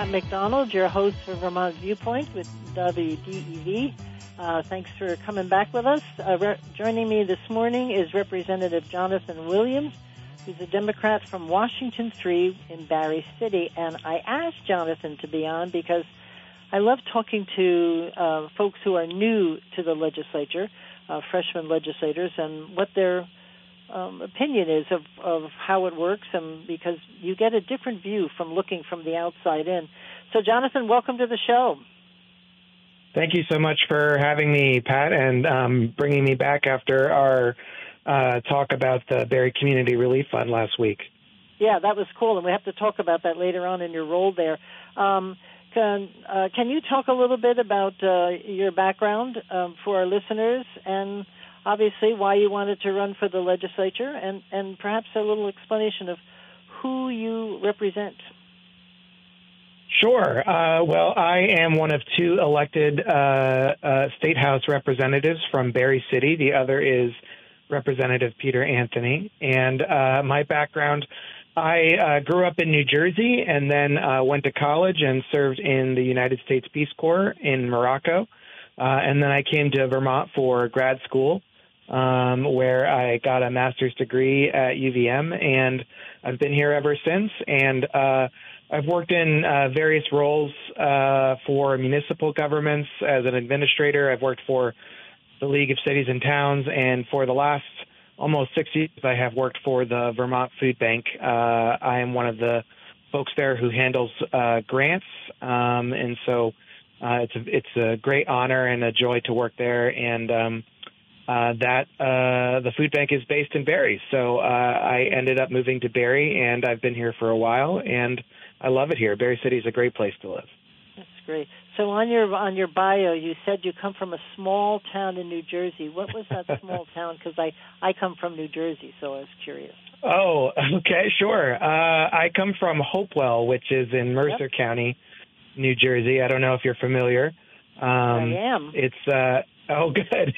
Pat McDonald, your host for Vermont Viewpoint with WDEV. Uh, thanks for coming back with us. Uh, re- joining me this morning is Representative Jonathan Williams, who's a Democrat from Washington 3 in Barre City. And I asked Jonathan to be on because I love talking to uh, folks who are new to the legislature, uh, freshman legislators, and what their um, opinion is of, of how it works, and because you get a different view from looking from the outside in. So, Jonathan, welcome to the show. Thank you so much for having me, Pat, and um, bringing me back after our uh, talk about the Barre Community Relief Fund last week. Yeah, that was cool, and we have to talk about that later on in your role there. Um, can, uh, can you talk a little bit about uh, your background um, for our listeners and obviously why you wanted to run for the legislature and, and perhaps a little explanation of who you represent. Sure. Uh, well, I am one of two elected uh, uh, state house representatives from Barre City. The other is Representative Peter Anthony. And uh, my background, I uh, grew up in New Jersey and then uh, went to college and served in the United States Peace Corps in Morocco. and then I came to Vermont for grad school um, where I got a master's degree at UVM, and I've been here ever since. And uh, I've worked in uh, various roles uh, for municipal governments as an administrator. I've worked for the League of Cities and Towns, and for the last almost six years, I have worked for the Vermont Food Bank. Uh, I am one of the folks there who handles uh, grants, um, and so uh, it's a, it's a great honor and a joy to work there. And um, uh, that uh, the food bank is based in Barre. So uh, I ended up moving to Barre, and I've been here for a while, and I love it here. Barre City is a great place to live. That's great. So on your on your bio, you said you come from a small town in New Jersey. What was that small town? Because I I come from New Jersey, so I was curious. Oh, okay, sure. Uh, I come from Hopewell, which is in Mercer yep. County, New Jersey. I don't know if you're familiar. Um, I am. It's uh, oh, good.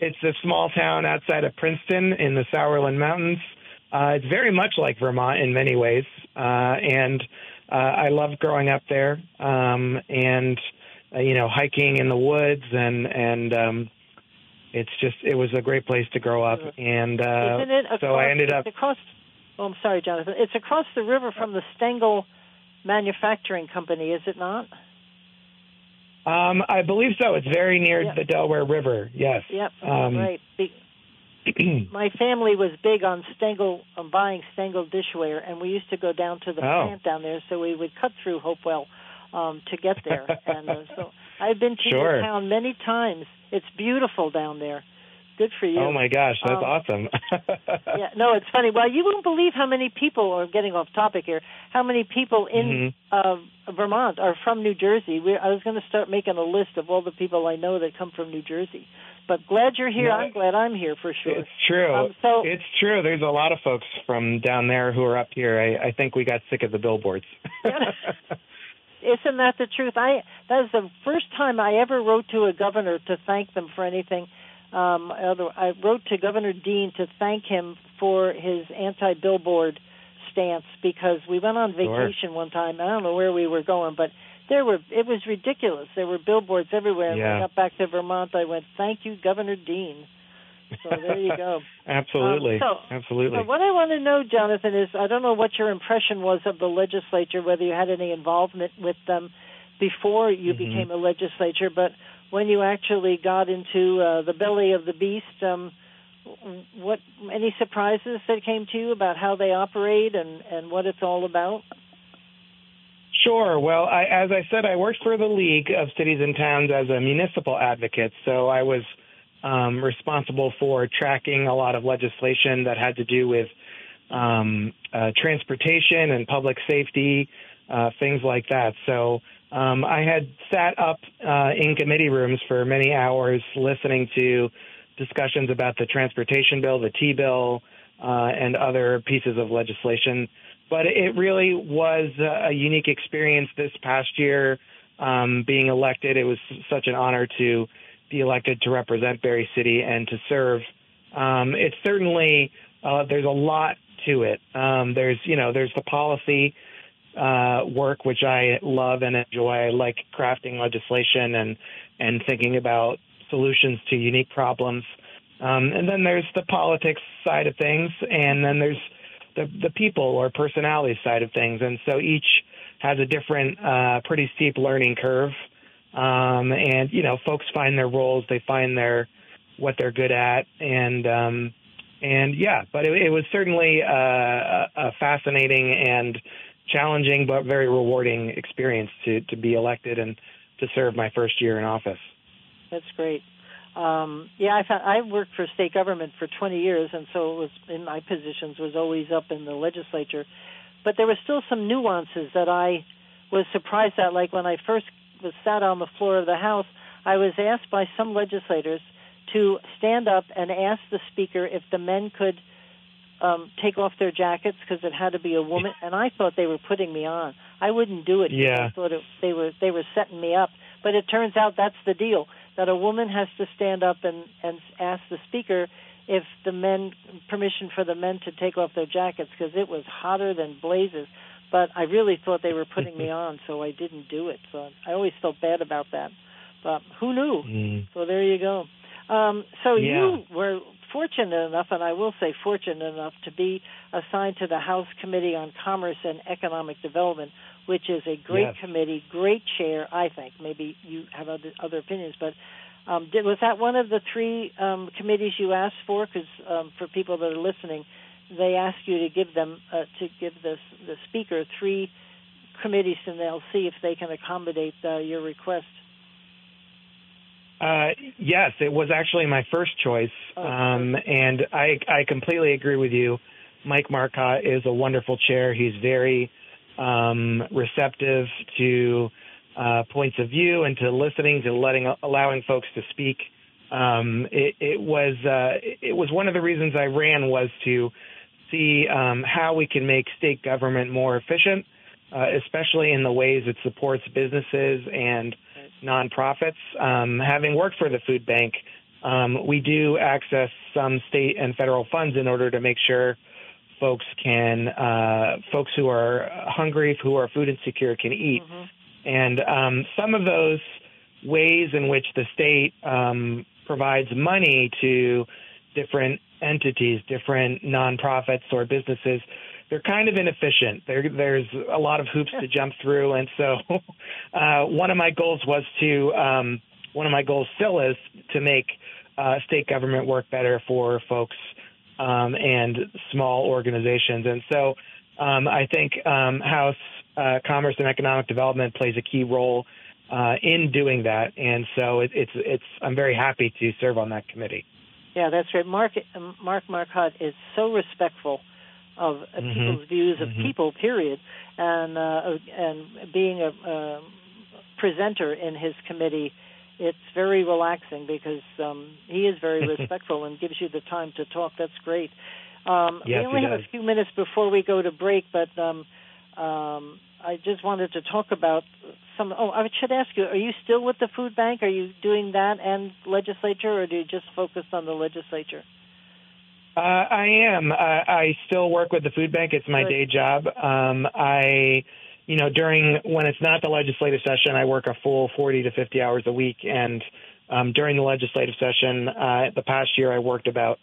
It's a small town outside of Princeton in the Sourland Mountains. Uh, it's very much like Vermont in many ways, uh, and uh, I loved growing up there. Um, and uh, you know, hiking in the woods, and and um, it's just it was a great place to grow up. And uh, across, so I ended up across. Oh, I'm sorry, Jonathan. It's across the river from the Stangl Manufacturing Company, is it not? Um, I believe so. It's very near yep. the Delaware River. Yes. Yep. Um, right. my family was big on Stangl, on buying Stangl dishware, and we used to go down to the oh. plant down there. So we would cut through Hopewell um, to get there. and uh, so I've been to sure. the town many times. It's beautiful down there. Good for you. Oh my gosh, that's um, awesome. yeah, no, it's funny. Well, you won't believe how many people are getting off topic here. How many people in mm-hmm. uh, Vermont are from New Jersey? We, I was going to start making a list of all the people I know that come from New Jersey. But glad you're here. No, I'm glad I'm here for sure. It's true. Um, so it's true. There's a lot of folks from down there who are up here. I, I think we got sick of the billboards. Isn't that the truth? I that is the first time I ever wrote to a governor to thank them for anything um, I wrote to Governor Dean to thank him for his anti-billboard stance because we went on vacation sure. one time. I don't know where we were going, but there were it was ridiculous. There were billboards everywhere. Yeah. When I got back to Vermont, I went, "Thank you, Governor Dean." So there you go. Absolutely. Um, so, Absolutely. So what I want to know, Jonathan, is I don't know what your impression was of the legislature, whether you had any involvement with them before you mm-hmm. became a legislature, but when you actually got into uh, the belly of the beast, um, what any surprises that came to you about how they operate and and what it's all about? Sure. Well, I, as I said, I worked for the League of Cities and Towns as a municipal advocate, so I was um, responsible for tracking a lot of legislation that had to do with um, uh, transportation and public safety, uh, things like that. So um, I had sat up uh, in committee rooms for many hours listening to discussions about the transportation bill, the T bill, uh, and other pieces of legislation. But it really was a unique experience this past year um, being elected. It was such an honor to be elected to represent Barre City and to serve. Um, it's certainly uh, there's a lot to it. Um, there's you know there's the policy uh, work which I love and enjoy. I like crafting legislation and and thinking about solutions to unique problems. Um, and then there's the politics side of things, and then there's the the people or personality side of things. And so each has a different, uh, pretty steep learning curve. Um, and you know, folks find their roles, they find their what they're good at, and um, and yeah, but it, it was certainly uh, a, a fascinating and challenging but very rewarding experience to to be elected and to serve my first year in office. That's great. Um, yeah, I found, I worked for state government for 20 years, and so it was in my positions was always up in the legislature. But there were still some nuances that I was surprised at. Like when I first was sat on the floor of the House, I was asked by some legislators to stand up and ask the speaker if the men could um, take off their jackets because it had to be a woman, and I thought they were putting me on. I wouldn't do it. Yeah. I thought it, they were they were setting me up. But it turns out that's the deal that a woman has to stand up and and ask the speaker if the men permission for the men to take off their jackets because it was hotter than blazes. But I really thought they were putting me on, so I didn't do it. So I always felt bad about that. But who knew? Mm. So there you go. Um, so Yeah. you were fortunate enough, and I will say fortunate enough, to be assigned to the House Committee on Commerce and Economic Development, which is a great Yes. committee, great chair, I think. Maybe you have other, other opinions, but um, did, was that one of the three um, committees you asked for? Because um, for people that are listening, they ask you to give them uh, to give the the speaker three committees, and they'll see if they can accommodate uh, your request. Uh, yes, it was actually my first choice, Oh, um, and I I completely agree with you. Mike Marcotte is a wonderful chair. He's very um, receptive to uh, points of view and to listening to letting allowing folks to speak. Um, it, it was uh, it was one of the reasons I ran was to see um, how we can make state government more efficient, uh, especially in the ways it supports businesses and nonprofits. Um, having worked for the food bank, um, we do access some state and federal funds in order to make sure folks can, uh, folks who are hungry, who are food insecure, can eat. And um, some of those ways in which the state um, provides money to different entities, different nonprofits or businesses, they're kind of inefficient. There, there's a lot of hoops to jump through, and so uh, one of my goals was to um, one of my goals still is to make uh, state government work better for folks um, and small organizations. And so um, I think um, House uh, Commerce and Economic Development plays a key role uh, in doing that. And so it, it's it's I'm very happy to serve on that committee. Yeah, that's right. Mark Mark Marcotte is so respectful of Mhm. people's views of Mhm. people, period, and uh, and being a um presenter in his committee, it's very relaxing because um, he is very respectful and gives you the time to talk. That's great. Um, Yes, we only have a few minutes before we go to break, but um, um, I just wanted to talk about some. Oh, I should ask you: Are you still with the food bank? Are you doing that and legislature, or do you just focus on the legislature? Uh, I am. Uh, I still work with the food bank. It's my Good. day job. Um, I, you know, during when it's not the legislative session, I work a full 40 to 50 hours a week. And um, during the legislative session, uh, the past year, I worked about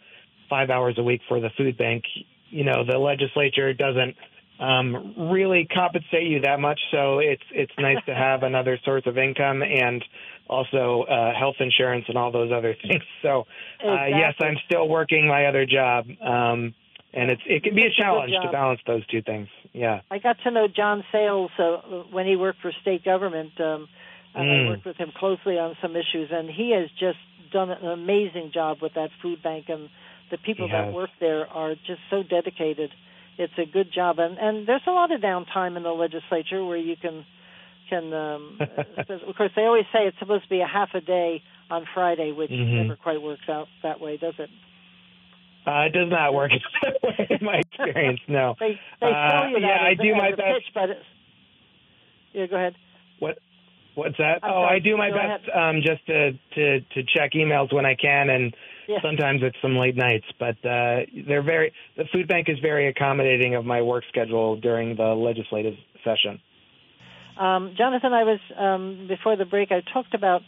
five hours a week for the food bank. You know, the legislature doesn't um, really compensate you that much, so it's it's nice to have another source of income and also uh, health insurance and all those other things. So, uh, yes, I'm still working my other job, um, and it's it can be a It's a challenge to balance those two things. Yeah. I got to know John Sayles uh, when he worked for state government, um, Mm. I worked with him closely on some issues, and he has just done an amazing job with that food bank and the people that work there are just so dedicated. It's a good job, and and there's a lot of downtime in the legislature where you can can. Um, of course, they always say it's supposed to be a half a day on Friday, which Mhm. never quite works out that way, does it? Uh, it does not work that way in my experience. No. They they Uh, yeah, I do my best. pitch, but yeah, go ahead. What? What's that? I'm oh, sorry. I do my Go best um, just to, to to check emails when I can, and Yeah. sometimes it's some late nights. But uh, they're very. The food bank is very accommodating of my work schedule during the legislative session. Um, Jonathan, I was um, before the break. I talked about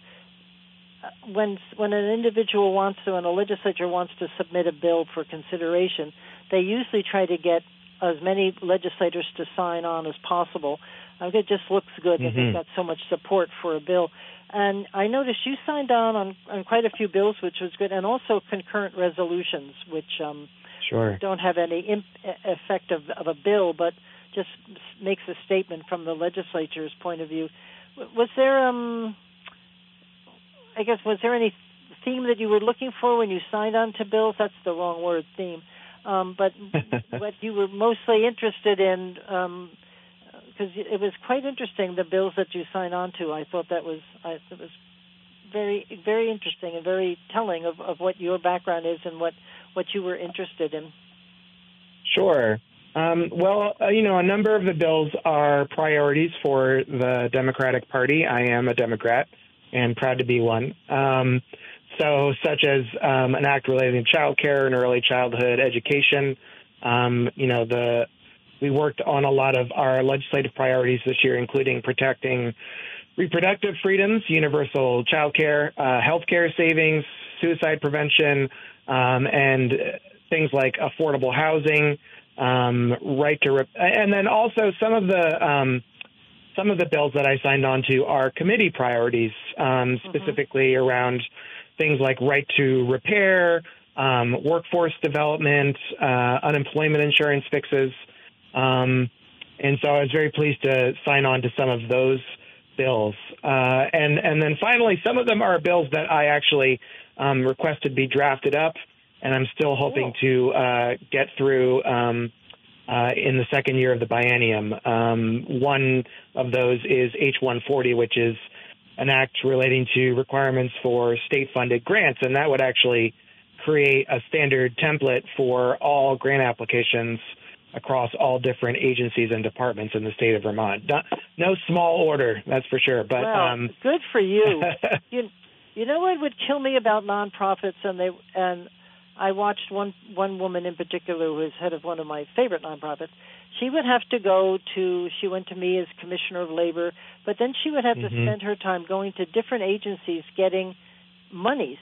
uh, when when an individual wants to, and a legislature wants to submit a bill for consideration, they usually try to get as many legislators to sign on as possible. I think it just looks good that they've got so much support for a bill. And I noticed you signed on on, on quite a few bills, which was good, and also concurrent resolutions, which um, Sure. don't have any imp- effect of, of a bill, but just makes a statement from the legislature's point of view. Was there, um, I guess, was there any theme that you were looking for when you signed on to bills? That's the wrong word, theme. Um, but what you were mostly interested in, because it was quite interesting the bills that you signed on to. I thought that was, I, it was very, very interesting and very telling of, of what your background is and what what you were interested in. Sure. Um, well, uh, you know, a number of the bills are priorities for the Democratic Party. I am a Democrat and proud to be one. Um, so, such as um, an act relating to child care and early childhood education. Um, you know, the we worked on a lot of our legislative priorities this year, including protecting reproductive freedoms, universal child care, uh, health care savings, suicide prevention, um, and things like affordable housing, um, right to, rep- and then also some of the um, some of the bills that I signed on to are committee priorities, um, specifically around things like right to repair, um, workforce development, uh, unemployment insurance fixes, um, and so I was very pleased to sign on to some of those bills. Uh, and and then finally, some of them are bills that I actually um, requested be drafted up, and I'm still hoping to uh, get through um, uh, in the second year of the biennium. Um, one of those is H140, which is an act relating to requirements for state-funded grants, and that would actually create a standard template for all grant applications across all different agencies and departments in the state of Vermont. Not, no small order, that's for sure. But well, um, good for you. you. You know what would kill me about nonprofits, and they and I watched one one woman in particular who is head of one of my favorite nonprofits. She would have to go to. She went to me as commissioner of labor, but then she would have to Mhm. spend her time going to different agencies getting monies,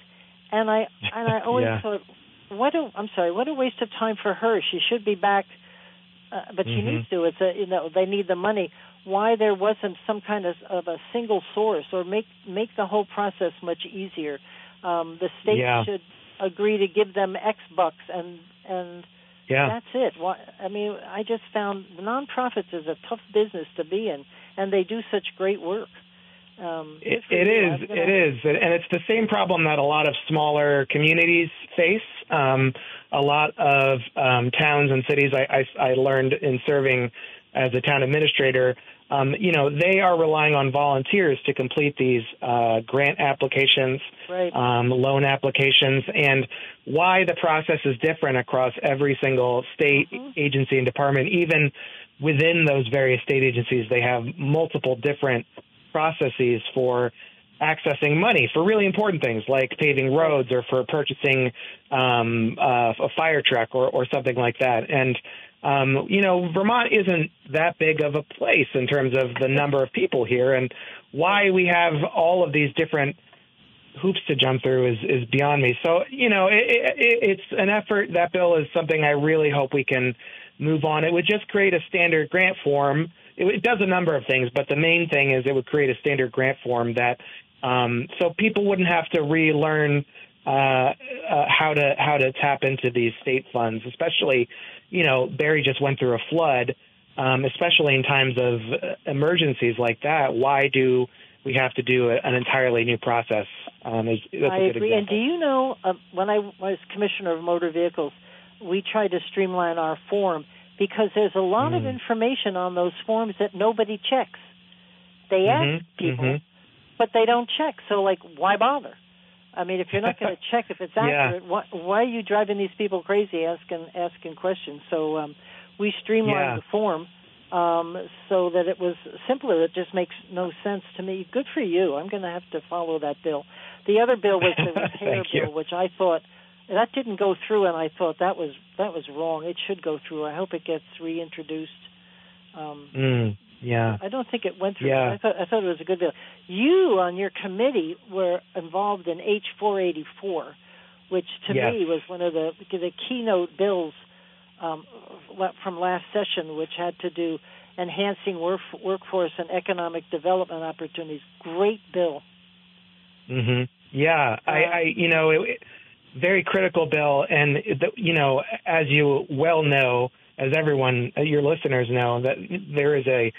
and I and I always Yeah. thought, what a I'm sorry, what a waste of time for her. She should be back, uh, but she Mhm. needs to. It's a you know they need the money. Why there wasn't some kind of, of a single source or make make the whole process much easier. Um, the state Yeah. should agree to give them X bucks and and yeah. that's it. Why, I mean, I just found the nonprofits is a tough business to be in, and they do such great work. Um, It, it is. It is, and it's the same problem that a lot of smaller communities face. Um, a lot of um, towns and cities. I, I, I learned in serving as a town administrator. Um, you know, they are relying on volunteers to complete these uh, grant applications, Right. um, loan applications, and why the process is different across every single state Mhm. agency and department. Even within those various state agencies, they have multiple different processes for accessing money for really important things like paving roads or for purchasing um, uh, a fire truck or, or something like that. And um, you know, Vermont isn't that big of a place in terms of the number of people here, and why we have all of these different hoops to jump through is, is beyond me. So, you know, it, it, it's an effort. That bill is something I really hope we can move on. It would just create a standard grant form. It, it does a number of things, but the main thing is it would create a standard grant form that um, so people wouldn't have to relearn uh, uh, how to how to tap into these state funds, especially, you know, Barre just went through a flood, um, especially in times of uh, emergencies like that. Why do we have to do a, an entirely new process Um, is, that's I a good agree. example. And do you know, uh, when I was commissioner of motor vehicles, we tried to streamline our form because there's a lot of Mm. information on those forms that nobody checks. They ask Mhm, people, mhm. But they don't check. So, like, why bother? I mean, if you're not going to check if it's Yeah. accurate, why, why are you driving these people crazy asking asking questions? So um, we streamlined Yeah. the form um, so that it was simpler. It just makes no sense to me. Good for you. I'm going to have to follow that bill. The other bill was the repair Thank you. bill, which I thought that didn't go through, and I thought that was that was wrong. It should go through. I hope it gets reintroduced. Um, Mm, yeah. I don't think it went through. Yeah. I thought I thought it was a good bill. You on your committee were involved in H four eighty four, which to Yes. me was one of the the keynote bills um, from last session, which had to do enhancing work, workforce and economic development opportunities. Great bill. hmm Yeah, I, I, you know, it, it- very critical bill, and the, you know, as you well know, as everyone, uh, your listeners know, that there is a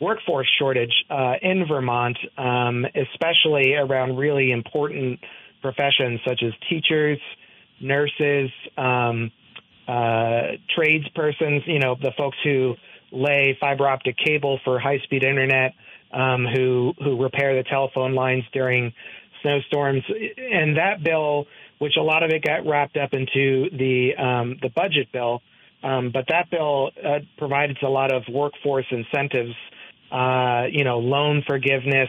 workforce shortage uh, in Vermont, um, especially around really important professions such as teachers, nurses, um, uh, tradespersons. You know, the folks who lay fiber optic cable for high speed internet, um, who who repair the telephone lines during snowstorms, and that bill, which a lot of it got wrapped up into the um, the budget bill, um, but that bill uh, provides a lot of workforce incentives, uh, you know, loan forgiveness,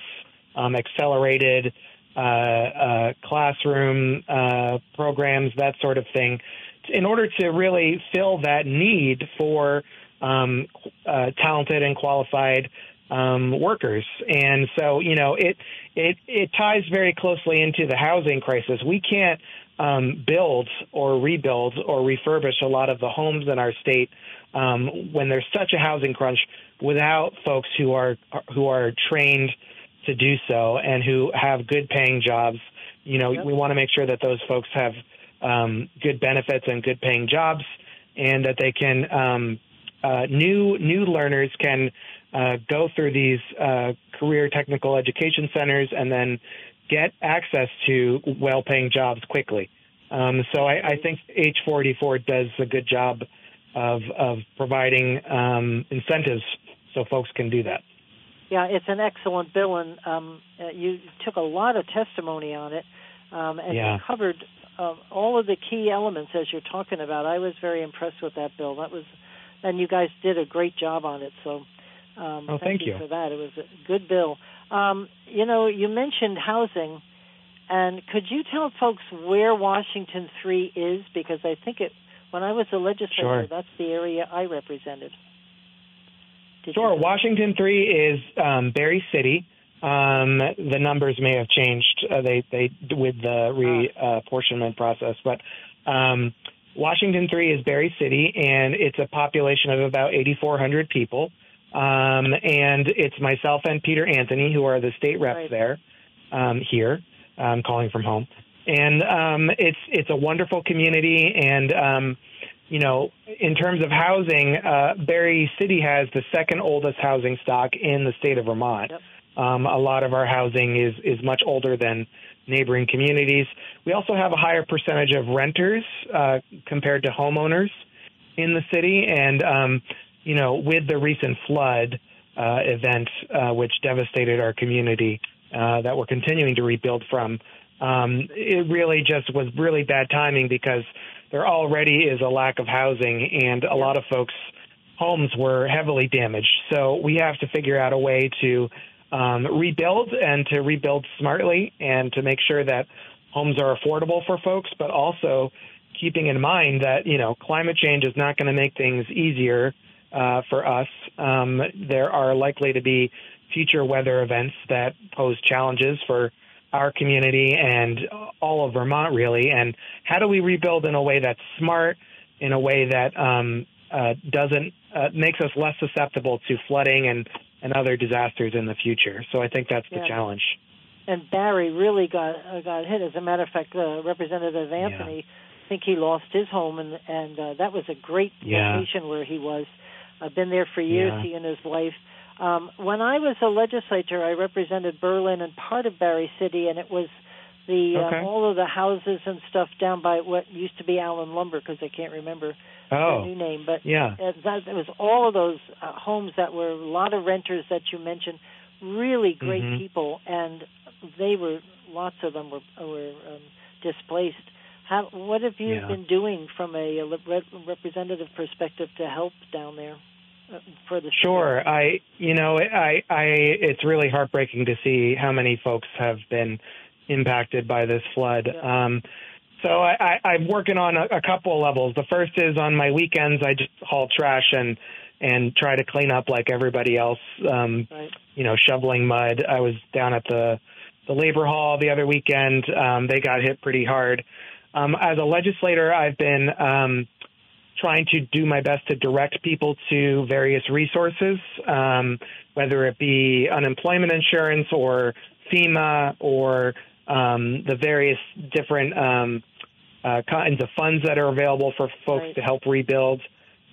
um, accelerated uh, uh, classroom uh, programs, that sort of thing, in order to really fill that need for um, uh, talented and qualified um, workers. And so, you know, it it it ties very closely into the housing crisis. We can't um, build or rebuild or refurbish a lot of the homes in our state um, when there's such a housing crunch without folks who are who are trained to do so and who have good paying jobs. You know, Yep. we want to make sure that those folks have um, good benefits and good paying jobs, and that they can um, uh, new new learners can uh, go through these uh, career technical education centers and then get access to well paying jobs quickly. Um, so I, I think H484 does a good job of of providing um, incentives so folks can do that. Yeah, it's an excellent bill, and um, uh, you took a lot of testimony on it, um, and Yeah. you covered uh, all of the key elements as you're talking about. I was very impressed with that bill. That was, and you guys did a great job on it. So, um, Oh, thank you, you. for that. It was a good bill. Um, you know, you mentioned housing, and could you tell folks where Washington Three is? Because I think it. When I was a legislator, Sure. that's the area I represented. Did Sure. you know? Washington three is um, Barre City. Um, the numbers may have changed. Uh, they they with the reapportionment process, but um, Washington three is Barre City, and it's a population of about 8,400 people. Um, and it's myself and Peter Anthony who are the state reps Right. there um, here. I'm calling from home, and um, it's it's a wonderful community and. Um, you know, in terms of housing, uh, Barre City has the second oldest housing stock in the state of Vermont. Yep. Um, a lot of our housing is is much older than neighboring communities. We also have a higher percentage of renters uh, compared to homeowners in the city, and um, you know, with the recent flood uh, event, uh, which devastated our community, uh, that we're continuing to rebuild from, um, it really just was really bad timing because there already is a lack of housing, and a lot of folks' homes were heavily damaged. So we have to figure out a way to um, rebuild and to rebuild smartly and to make sure that homes are affordable for folks, but also keeping in mind that you know climate change is not going to make things easier uh, for us. Um, there are likely to be future weather events that pose challenges for our community and all of Vermont, really. And how do we rebuild in a way that's smart, in a way that um, uh, doesn't uh, makes us less susceptible to flooding and and other disasters in the future? So I think that's the Yeah. challenge. and Barre really got uh, got hit. As a matter of fact, uh, Representative Anthony, I think he lost his home, and and uh, that was a great Yeah. location where he was. I've been there for years, Yeah. he and his wife. Um, when I was a legislator, I represented Berlin and part of Barre City, and it was The Okay. uh, all of the houses and stuff down by what used to be Allen Lumber because I can't remember the Oh, new name, but yeah. uh, that it was all of those uh, homes that were a lot of renters that you mentioned, really great Mhm. people, and they were lots of them were were um, displaced. How, what have you Yeah. been doing from a, uh, rep- perspective to help down there uh, for the Sure. I, you know, I, I, it's really heartbreaking to see how many folks have been impacted by this flood. Yeah. Um, so I, I, I'm working on a, a couple levels. The first is on my weekends, I just haul trash and and try to clean up like everybody else. Um, Right. you know, shoveling mud. I was down at the the labor hall the other weekend. Um, they got hit pretty hard. Um, as a legislator, I've been um, trying to do my best to direct people to various resources, um, whether it be unemployment insurance or FEMA or um, the various different um, uh, kinds of funds that are available for folks Right. to help rebuild.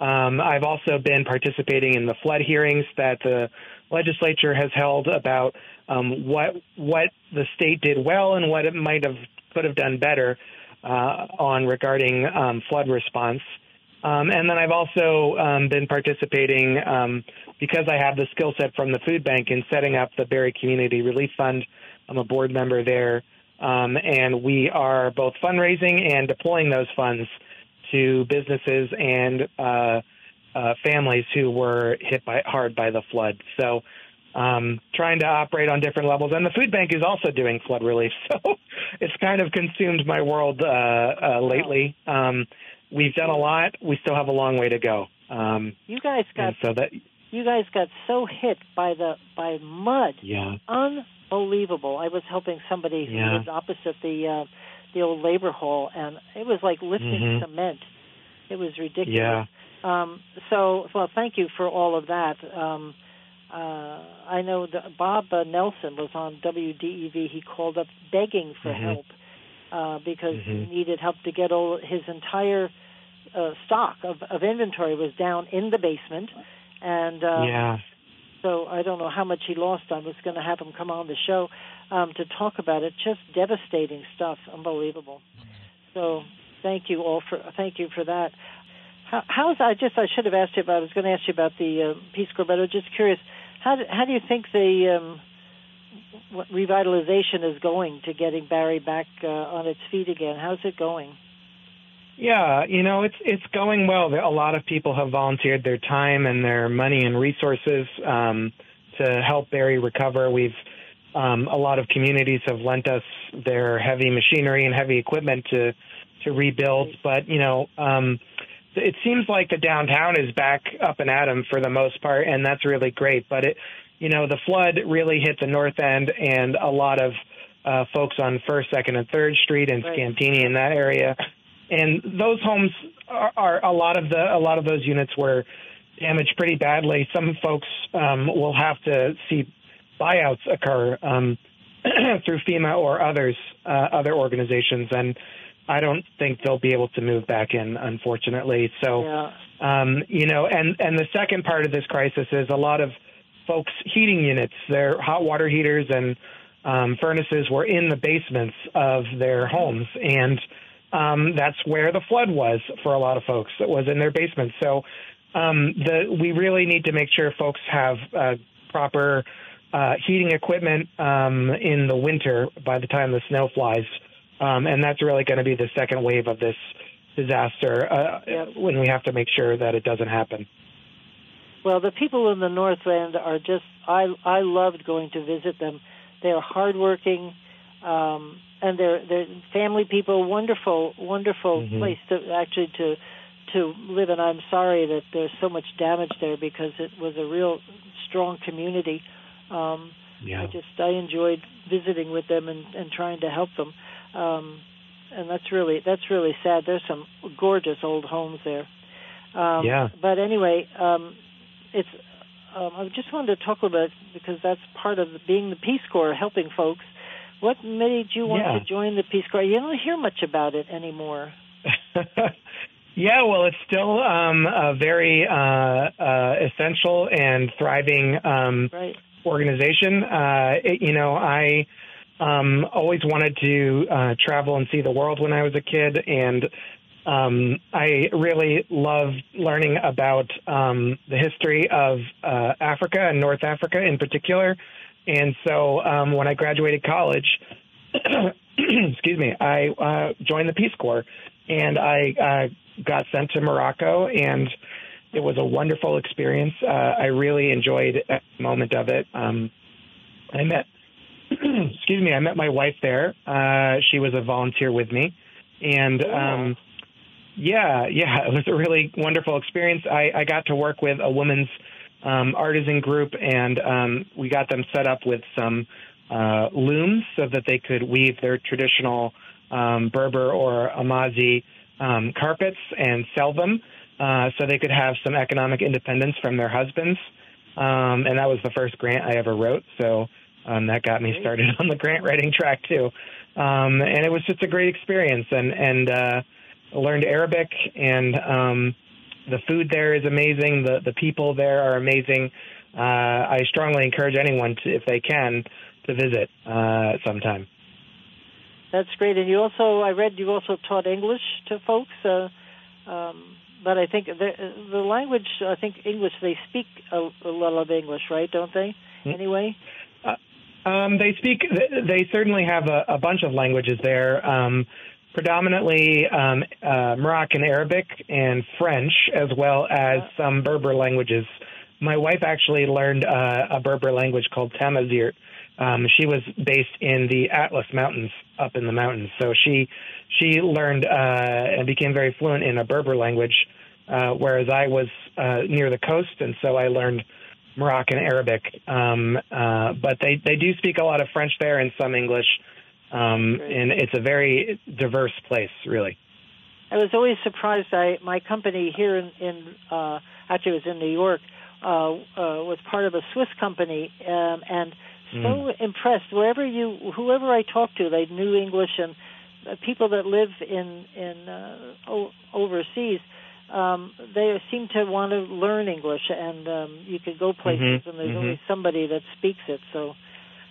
Um, I've also been participating in the flood hearings that the legislature has held about um, what what the state did well and what it might have could have done better uh, on regarding um, flood response. Um, and then I've also um, been participating um, because I have the skill set from the food bank in setting up the Barre Community Relief Fund. I'm a board member there, um, and we are both fundraising and deploying those funds to businesses and uh, uh, families who were hit by hard by the flood. So, um, trying to operate on different levels, and the food bank is also doing flood relief. So, it's kind of consumed my world uh, uh, lately. Um, we've done a lot. We still have a long way to go. Um, You guys got so that, you guys got so hit by the by mud, yeah, unbelievable. I was helping somebody who Yeah. lived opposite the uh, the old labor hall, and it was like lifting Mhm. cement. It was ridiculous. yeah, Um, so, well, thank you for all of that. Um, uh, I know that Bob uh, Nelson was on WDEV. He called up begging for Mhm. help uh, because Mhm. he needed help to get all his entire uh, stock of, of inventory was down in the basement, and uh, yeah. so I don't know how much he lost. I was going to have him come on the show um, to talk about it. Just devastating stuff, unbelievable. So thank you all for thank you for that. How, how's I just I should have asked you about. I was going to ask you about the uh, Peace Corps, but I was just curious. How do, how do you think the um, revitalization is going to getting Barre back uh, on its feet again? How's it going? Yeah, you know, it's it's going well. A lot of people have volunteered their time and their money and resources um, to help Barre recover. We've um, a lot of communities have lent us their heavy machinery and heavy equipment to to rebuild. But you know, um, it seems like the downtown is back up and at 'em for the most part, and that's really great. But it, you know, the flood really hit the north end, and a lot of uh, folks on First, Second, and Third Street and Right. Scantini in that area and those homes are, are a lot of the a lot of those units were damaged pretty badly. Some folks um, will have to see buyouts occur um, through FEMA or others uh, other organizations, and I don't think they'll be able to move back in, unfortunately. So, Yeah. um, you know, and and the second part of this crisis is a lot of folks' heating units, their hot water heaters and um, furnaces were in the basements of their homes, and um, that's where the flood was for a lot of folks. It was in their basements. So um, the we really need to make sure folks have uh, proper uh, heating equipment um, in the winter by the time the snow flies, um, and that's really going to be the second wave of this disaster uh, Yep. when we have to make sure that it doesn't happen. Well, the people in the North End are just I I loved going to visit them. They're hardworking, um, and they're they're family people. Wonderful, wonderful Mhm. place to actually to to live. And I'm sorry that there's so much damage there because it was a real strong community. Um, I just I enjoyed visiting with them and, and trying to help them. Um, and that's really that's really sad. There's some gorgeous old homes there. Um, Yeah. But anyway, um, it's. Um, I just wanted to talk a little bit because that's part of being the Peace Corps, helping folks. What made you want Yeah. to join the Peace Corps? You don't hear much about it anymore. yeah, well, it's still um, a very uh, uh, essential and thriving um, Right. organization. Uh, it, you know, I um, always wanted to uh, travel and see the world when I was a kid, and um, I really love learning about um, the history of uh, Africa and North Africa in particular. And so um, when I graduated college, excuse me, I uh, joined the Peace Corps and I uh, got sent to Morocco and it was a wonderful experience. Uh, I really enjoyed every moment of it. Um, I met, excuse me, I met my wife there. Uh, she was a volunteer with me and, um, yeah, yeah, it was a really wonderful experience. I, I got to work with a women's um, artisan group, and um, we got them set up with some uh, looms so that they could weave their traditional um, Berber or Amazigh um, carpets and sell them, uh, so they could have some economic independence from their husbands. Um, and that was the first grant I ever wrote, so um, that got me started on the grant writing track too. Um, and it was just a great experience, and and uh, learned Arabic, and um, the food there is amazing. The the people there are amazing. Uh, I strongly encourage anyone to, if they can, to visit uh, sometime. That's great. And you also, I read, you also taught English to folks. Uh, um, but I think the, the language, I think English, they speak a, a lot of English, right? Don't they? Mm-hmm. Anyway. Um, they speak. They certainly have a, a bunch of languages there. Um, predominantly um, uh, Moroccan Arabic and French, as well as some Berber languages. My wife actually learned uh, a Berber language called Tamazight. Um, she was based in the Atlas Mountains up in the mountains, so she she learned uh, and became very fluent in a Berber language, uh, whereas I was uh, near the coast, and so I learned Moroccan Arabic. Um, uh, but they they do speak a lot of French there and some English. Um, and it's a very diverse place, really. I was always surprised. I my company here in, in uh, actually it was in New York uh, uh, was part of a Swiss company, um, and so mm. impressed. Wherever you, whoever I talked to, they knew English, and uh, people that live in in uh, overseas, um, they seem to want to learn English, and um, you could go places, mm-hmm. and there's mm-hmm. always somebody that speaks it. So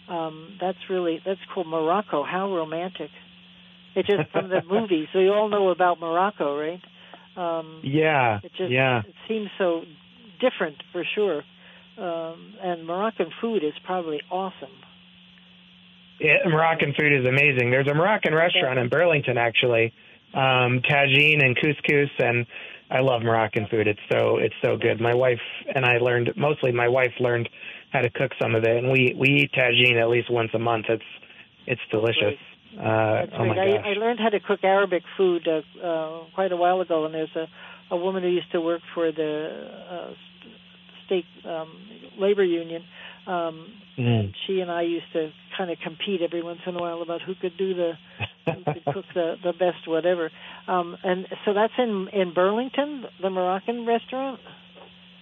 um, that's really that's cool. Morocco, how romantic! It's just from the movies. So you all know about Morocco, right? Um, yeah. It just yeah. it seems so different for sure. Um, and Moroccan food is probably awesome. Yeah, Moroccan food is amazing. There's a Moroccan restaurant in Burlington actually, um, tagine and couscous, and I love Moroccan food. It's so it's so good. My wife and I learned mostly. My wife learned how to cook some of it, and we we eat tagine at least once a month. It's it's delicious. Uh, oh my gosh. I, I learned how to cook Arabic food uh, uh, quite a while ago, and there's a a woman who used to work for the uh, state um, labor union. Um, mm. She and I used to kind of compete every once in a while about who could do the who could cook the the best whatever. Um, and so that's in in Burlington, the Moroccan restaurant.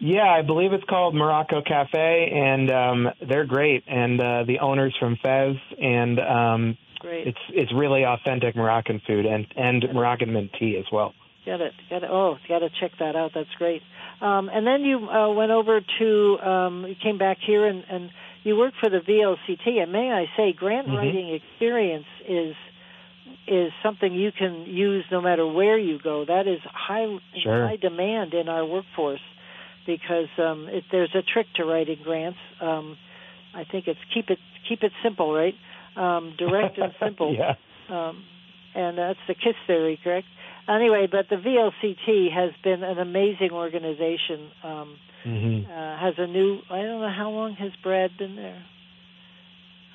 Yeah, I believe it's called Morocco Cafe, and um, they're great. And uh, the owners from Fez, and um, great. it's it's really authentic Moroccan food and and Moroccan mint tea as well. Get it, get it. Oh, got to check that out. That's great. Um, and then you uh, went over to um, you came back here and, and you worked for the VLCT. And may I say, grant mm-hmm. writing experience is is something you can use no matter where you go. That is high sure. high demand in our workforce because um, it, there's a trick to writing grants. Um, I think it's keep it keep it simple, right? Um, direct and simple. yeah. Um, and that's the KISS theory, correct? Anyway, but the VLCT has been an amazing organization. Um, mm-hmm. uh, has a new. I don't know how long has Brad been there.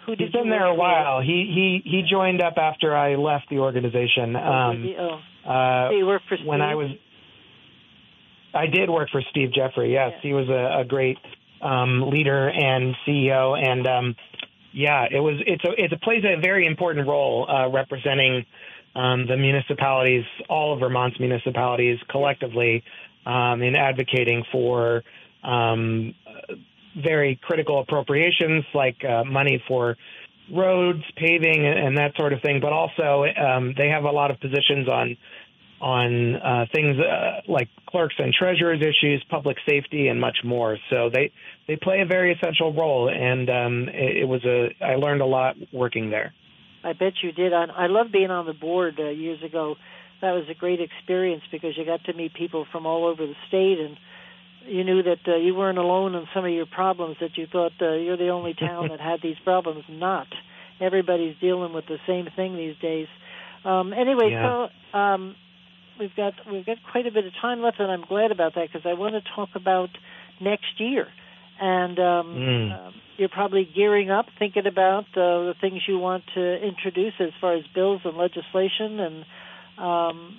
Who did He's been there a while. He he he joined up after I left the organization. Oh, um, oh. Uh, so you worked for Steve? when I was I did work for Steve Jeffrey. Yes, yeah. he was a, a great um, leader and CEO, and um, yeah, it was. It's a it's a plays a very important role uh, representing um, the municipalities, all of Vermont's municipalities collectively, um, in advocating for um, very critical appropriations like uh, money for roads, paving, and that sort of thing. But also, um, they have a lot of positions on on uh, things uh, like clerks and treasurers issues, public safety, and much more. So they they play a very essential role, and um, it, it was a I learned a lot working there. I bet you did. I, I love being on the board uh, years ago. That was a great experience because you got to meet people from all over the state, and you knew that uh, you weren't alone in some of your problems. That you thought uh, you're the only town that had these problems. Not everybody's dealing with the same thing these days. Um, anyway, yeah. so um, we've got we've got quite a bit of time left, and I'm glad about that because I want to talk about next year. And um, mm. uh, you're probably gearing up, thinking about uh, the things you want to introduce as far as bills and legislation. And um,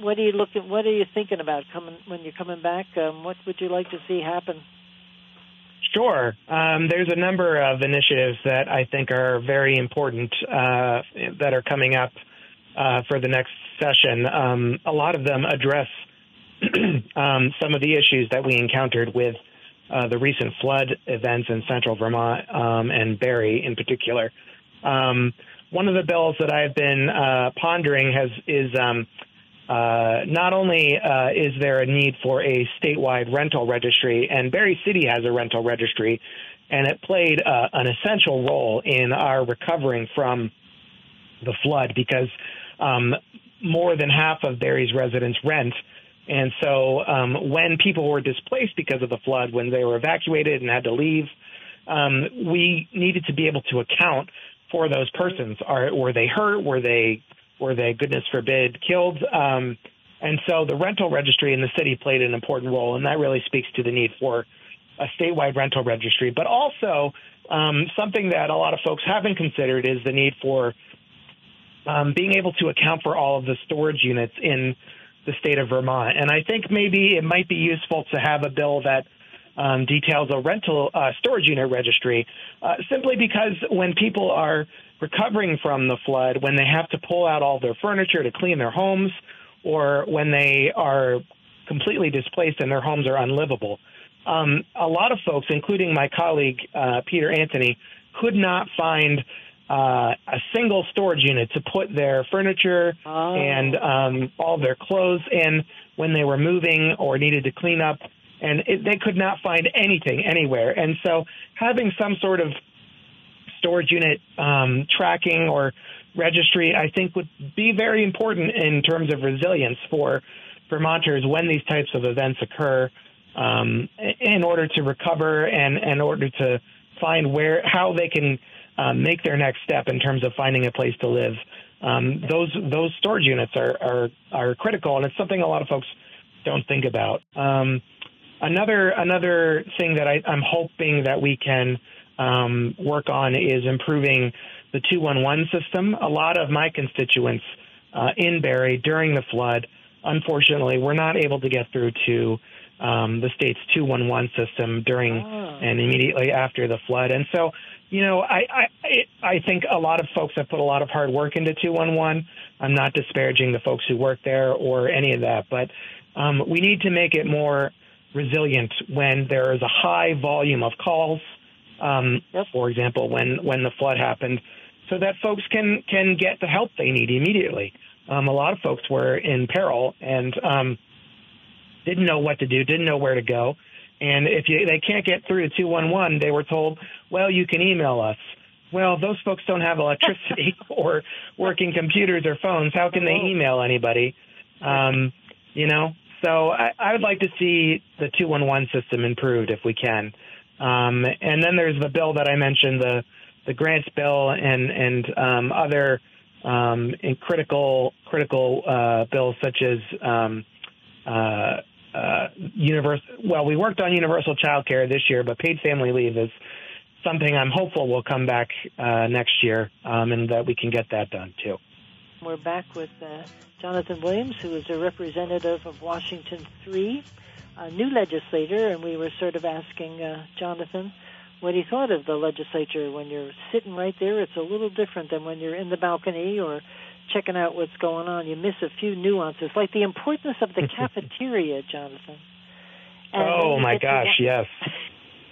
what are you looking? What are you thinking about coming when you're coming back? Um, what would you like to see happen? Sure. Um, there's a number of initiatives that I think are very important uh, that are coming up uh, for the next session. Um, a lot of them address um, some of the issues that we encountered with uh, the recent flood events in central Vermont um, and Barre in particular. Um, one of the bills that I've been uh, pondering has is um, uh, not only uh, is there a need for a statewide rental registry, and Barre City has a rental registry, and it played uh, an essential role in our recovering from the flood because um, more than half of Barre's residents rent. And so um, when people were displaced because of the flood, when they were evacuated and had to leave, um, we needed to be able to account for those persons. Are, were they hurt? Were they, were they, goodness forbid, killed? Um, and so the rental registry in the city played an important role, and that really speaks to the need for a statewide rental registry. But also, um, something that a lot of folks haven't considered is the need for um, being able to account for all of the storage units in the state of Vermont. And I think maybe it might be useful to have a bill that um, details a rental uh, storage unit registry, uh, simply because when people are recovering from the flood, when they have to pull out all their furniture to clean their homes, or when they are completely displaced and their homes are unlivable, um, a lot of folks, including my colleague uh, Peter Anthony, could not find uh, a single storage unit to put their furniture oh. and um, all their clothes in when they were moving or needed to clean up. And it, they could not find anything anywhere. And so having some sort of storage unit um, tracking or registry, I think, would be very important in terms of resilience for Vermonters when these types of events occur um, in order to recover and in order to find where how they can um, make their next step in terms of finding a place to live. Um, those those storage units are, are are critical, and it's something a lot of folks don't think about. Um, another another thing that I, am hoping that we can um, work on is improving the 211 system. A lot of my constituents uh, in Barre during the flood, unfortunately, were not able to get through to um, the state's 211 system during oh. and immediately after the flood, and so you know, I, I I think a lot of folks have put a lot of hard work into 211. I'm not disparaging the folks who work there or any of that, but um, we need to make it more resilient when there is a high volume of calls. Um. For example, when when the flood happened, so that folks can can get the help they need immediately. Um, a lot of folks were in peril and um, didn't know what to do, didn't know where to go. And if you, they can't get through to 211, they were told, well, you can email us. Well, those folks don't have electricity or working computers or phones. How can they oh. email anybody? Um, you know, so I, I would like to see the 211 system improved if we can. Um, and then there's the bill that I mentioned, the the grants bill and and um, other um, critical critical uh, bills such as um, uh, uh. Well, we worked on universal child care this year, but paid family leave is something I'm hopeful will come back uh, next year, um, and that we can get that done too. We're back with uh, Jonathan Williams, who is a representative of Washington 3, a new legislator, and we were sort of asking uh, Jonathan what he thought of the legislature. When you're sitting right there, it's a little different than when you're in the balcony or checking out what's going on. You miss a few nuances, like the importance of the cafeteria, Jonathan. And oh my gosh, yes.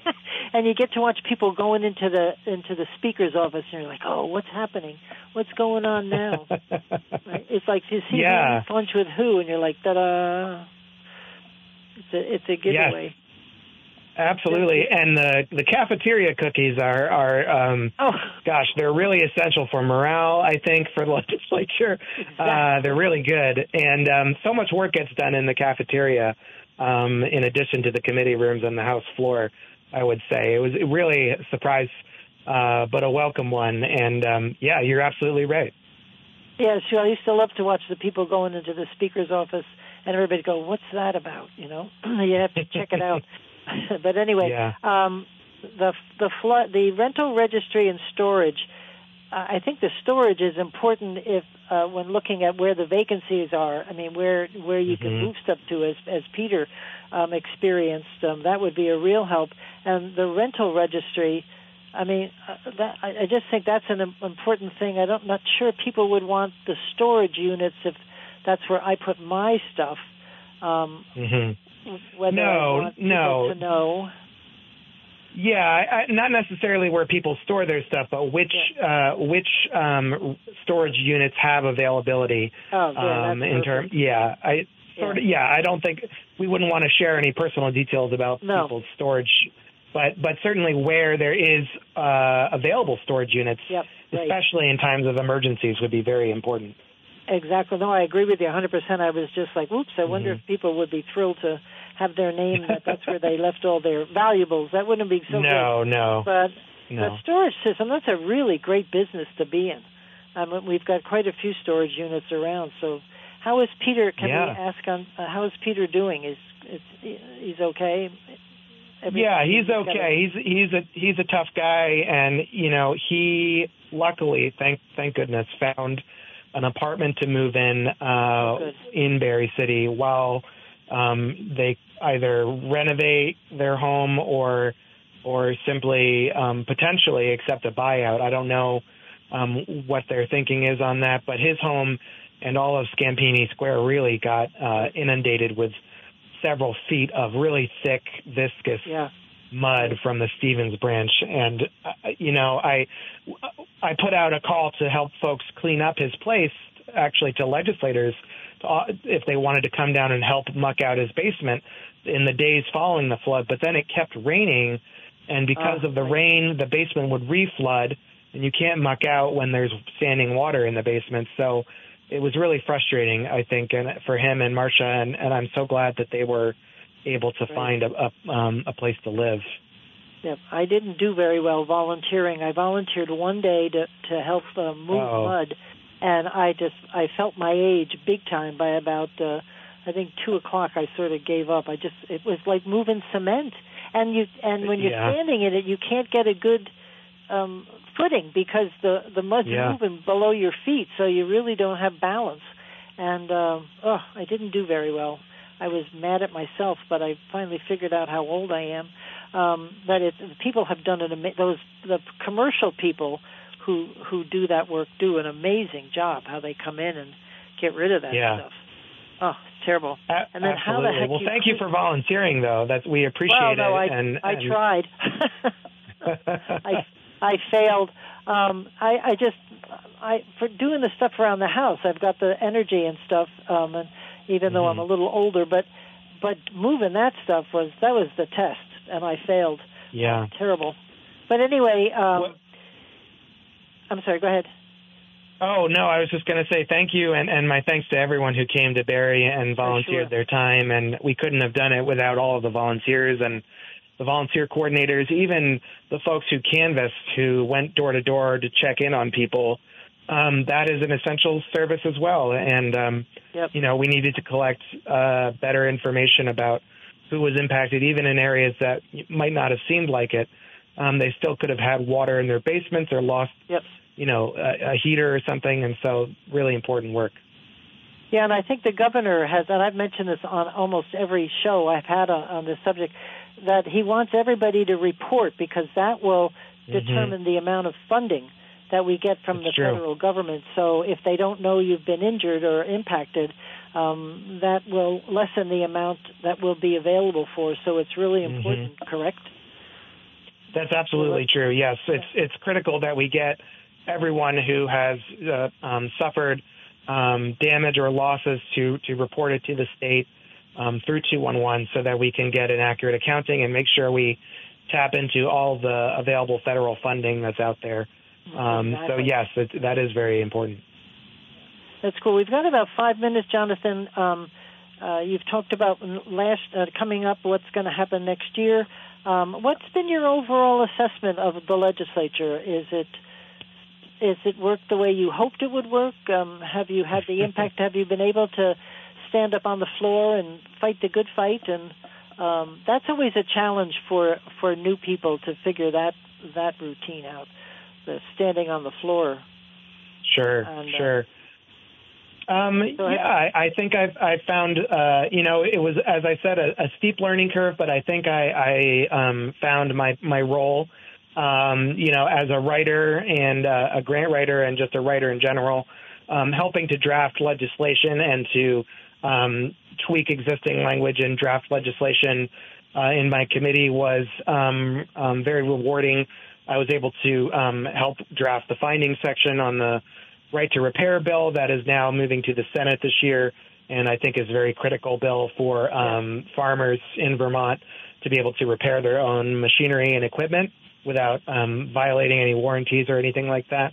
and you get to watch people going into the into the speaker's office, and you're like, "Oh, what's happening? What's going on now?" right? It's like you see yeah. lunch with who, and you're like, "Da da." It's a it's a giveaway. Yes. Absolutely, and the the cafeteria cookies are are um, oh gosh, they're really essential for morale. I think for the legislature, uh, they're really good, and um, so much work gets done in the cafeteria. Um, in addition to the committee rooms on the House floor, I would say it was really a surprise, uh, but a welcome one. And um, yeah, you're absolutely right. Yeah, sure. I used to love to watch the people going into the speaker's office and everybody go, "What's that about?" You know, you have to check it out. but anyway, Yeah. um, the the flood, the rental registry and storage. Uh, I think the storage is important if uh, when looking at where the vacancies are. I mean, where where you can Mhm. move stuff to, as as Peter um, experienced. Um, that would be a real help. And the rental registry. I mean, uh, that, I, I just think that's an important thing. I don't, not sure people would want the storage units if that's where I put my stuff. Um, hmm whether No, no. to know. Yeah, I, not necessarily where people store their stuff, but which uh, which um, storage units have availability. Oh, good. um, in terms, perfect. yeah, I sort of, yeah, I don't think we wouldn't want to share any personal details about No. people's storage, but but certainly where there is uh, available storage units, Yep, right. especially in times of emergencies, would be very important. Exactly. No, I agree with you 100%. I was just like, oops, I wonder Mhm. if people would be thrilled to have their name that that's where they left all their valuables. That wouldn't be so no, no. But no. the storage system, that's a really great business to be in. Um, we've got quite a few storage units around. So how is Peter, can Yeah. we ask on, uh, how is Peter doing? Is, is he's okay? Everything- Yeah, he's a- okay. He's he's a he's a tough guy, and you know he luckily, thank thank goodness, found an apartment to move in uh, in Barre City while um, they either renovate their home or or simply um, potentially accept a buyout. I don't know um, what their thinking is on that, but his home and all of Scampini Square really got uh, inundated with several feet of really thick, viscous Yeah. Mud from the Stevens branch, and uh, you know, I I put out a call to help folks clean up his place, actually to legislators, to, uh, if they wanted to come down and help muck out his basement in the days following the flood. But then it kept raining, and because Oh, of the rain, the basement would reflood, and you can't muck out when there's standing water in the basement. So it was really frustrating, I think, and for him and Marcia, and, and I'm so glad that they were able to Right. find a a, um, a place to live. Yep, I didn't do very well volunteering. I volunteered one day to to help uh, move Uh-oh. mud, and I just I felt my age big time by about uh, I think two o'clock. I sort of gave up. I just it was like moving cement, and you and when you're Yeah. standing in it, you can't get a good um, footing because the the mud's Yeah. moving below your feet, so you really don't have balance. And um, oh, I didn't do very well. I was mad at myself, but I finally figured out how old I am. Um, that it, people have done an ama- those the commercial people who who do that work do an amazing job. How they come in and get rid of that Yeah. stuff. Oh, it's terrible. A- And then how the heck well, you thank you for volunteering, though. That we appreciate well, no, I it. and, I and- tried. I I failed. Um, I I just I for doing the stuff around the house. I've got the energy and stuff. Um, and even though I'm a little older, but but moving that stuff was that was the test, and I failed. yeah. Terrible. But anyway, um, What- I'm sorry. Go ahead. Oh no, I was just going to say thank you, and, and my thanks to everyone who came to Barre and volunteered sure. their time. And we couldn't have done it without all of the volunteers and the volunteer coordinators, even the folks who canvassed, who went door to door to check in on people. Um, that is an essential service as well, and um, Yep. you know we needed to collect uh, better information about who was impacted, even in areas that might not have seemed like it. Um, they still could have had water in their basements or lost Yep. you know, a, a heater or something, and so really important work. Yeah, and I think the governor has, and I've mentioned this on almost every show I've had on, on this subject, that he wants everybody to report because that will Mhm. determine the amount of funding that we get from That's the true. federal government. So if they don't know you've been injured or impacted, um, that will lessen the amount that will be available for. So it's really Mhm. important, correct? That's absolutely true. Yes, it's it's critical that we get everyone who has uh, um, suffered um, damage or losses to to report it to the state um, through 211 so that we can get an accurate accounting and make sure we tap into all the available federal funding that's out there. Um, exactly. So yes, it, that is very important. That's cool. We've got about five minutes, Jonathan. Um, uh, you've talked about last uh, coming up what's going to happen next year. Um, what's been your overall assessment of the legislature? Is it is it worked the way you hoped it would work? Um, have you had the impact? have you been able to stand up on the floor and fight the good fight? And um, that's always a challenge for for new people to figure that that routine out, the standing on the floor. Sure, and, uh, sure. Um, yeah, I, I think I've, I've found, uh, you know, it was, as I said, a, a steep learning curve, but I think I, I um, found my, my role, um, you know, as a writer and uh, a grant writer and just a writer in general, um, helping to draft legislation and to um, tweak existing language and draft legislation uh, in my committee was um, um, very rewarding. I was able to um, help draft the findings section on the right to repair bill that is now moving to the Senate this year, and I think is a very critical bill for um, farmers in Vermont to be able to repair their own machinery and equipment without um, violating any warranties or anything like that.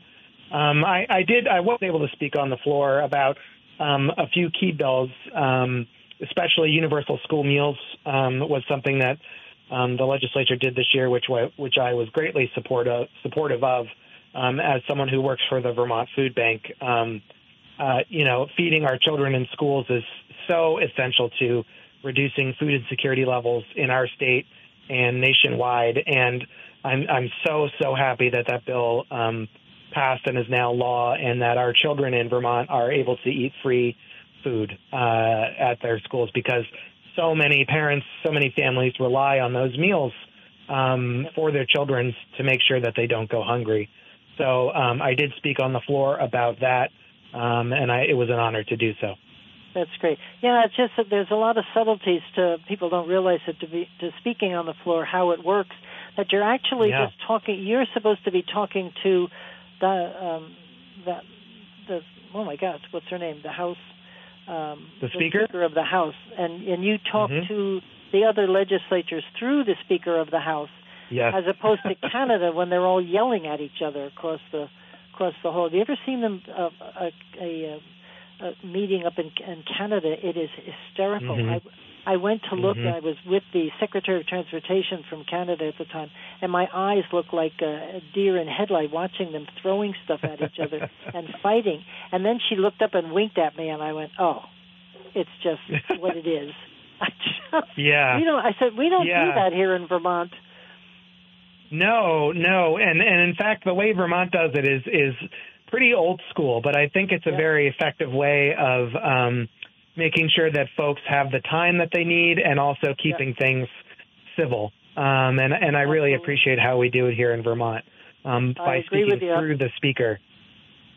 Um, I, I, did. I was able to speak on the floor about um, a few key bills, um, especially universal school meals um, was something that the legislature did this year, which which I was greatly supportive supportive of um, as someone who works for the Vermont Food Bank, um, uh, you know, feeding our children in schools is so essential to reducing food insecurity levels in our state and nationwide. And I'm I'm so so happy that that bill um, passed and is now law, and that our children in Vermont are able to eat free food uh, at their schools because so many parents, so many families rely on those meals um, for their children to make sure that they don't go hungry. So um, I did speak on the floor about that, um, and I, it was an honor to do so. That's great. Yeah, it's just that there's a lot of subtleties to people don't realize that to be to speaking on the floor how it works. That you're actually yeah. just talking. You're supposed to be talking to the um, the the oh my God, what's her name? The House. Um, the, speaker? the speaker of the House, and and you talk mm-hmm. to the other legislatures through the Speaker of the House, Yes. As opposed to Canada when they're all yelling at each other across the across the hall. Have you ever seen them uh, a, a, a meeting up in, in Canada? It is hysterical. Mm-hmm. I I went to look. Mm-hmm. I was with the Secretary of Transportation from Canada at the time, and my eyes looked like a deer in headlight watching them throwing stuff at each other and fighting. And then she looked up and winked at me, and I went, "Oh, it's just what it is." I just, yeah. We don't. I said we don't yeah. do that here in Vermont. No, no, and and in fact, the way Vermont does it is is pretty old school, but I think it's a yeah. very effective way of um, making sure that folks have the time that they need and also keeping things civil. Um, and and I really appreciate how we do it here in Vermont um, by speaking through the speaker.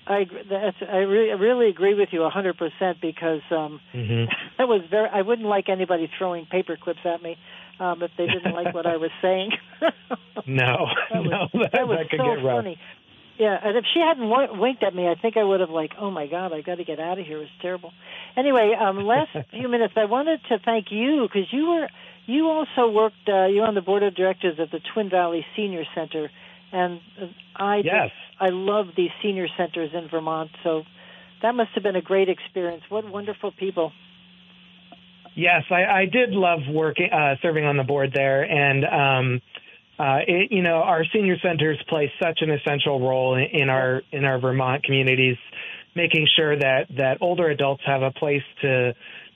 I that's, I re- really agree with you 100% because um, mm-hmm. that was very. I wouldn't like anybody throwing paper clips at me um, if they didn't like what I was saying. no, that was, no, that, that was that could so get rough. funny. Yeah, and if she hadn't w- winked at me, I think I would have like, oh my god, I got to get out of here. It was terrible. Anyway, um, last few minutes, I wanted to thank you because you were you also worked. Uh, you're on the board of directors of the Twin Valley Senior Center, and I yes. Just, I love these senior centers in Vermont. So that must have been a great experience. What wonderful people. Yes, I, I did love working, uh, serving on the board there, and um, uh, it, you know, our senior centers play such an essential role in, in our in our Vermont communities, making sure that that older adults have a place to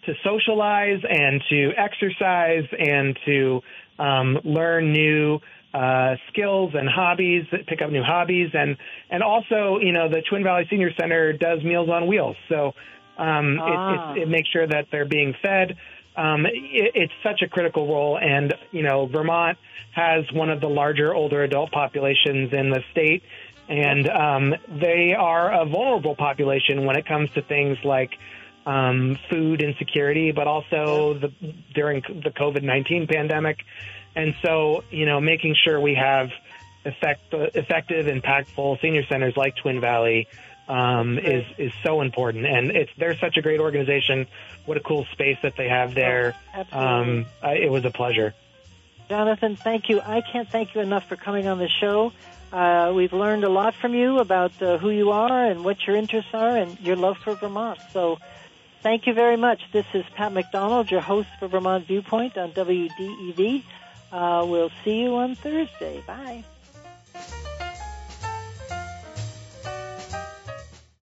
to socialize and to exercise and to um, learn new uh, skills and hobbies, pick up new hobbies, and and also, you know, the Twin Valley Senior Center does Meals on Wheels, so um, ah. it, it, it, makes sure that they're being fed. Um, it, it's such a critical role, and you know, Vermont has one of the larger older adult populations in the state, and um, they are a vulnerable population when it comes to things like um, food insecurity, but also the during the COVID nineteen pandemic. And so, you know, making sure we have effect, effective, impactful senior centers like Twin Valley um, is is so important. And it's they're such a great organization. What a cool space that they have there. Oh, absolutely. Um, I, it was a pleasure. Jonathan, thank you. I can't thank you enough for coming on the show. Uh, we've learned a lot from you about uh, who you are and what your interests are and your love for Vermont. So thank you very much. This is Pat McDonald, your host for Vermont Viewpoint on WDEV. Uh, we'll see you on Thursday. Bye.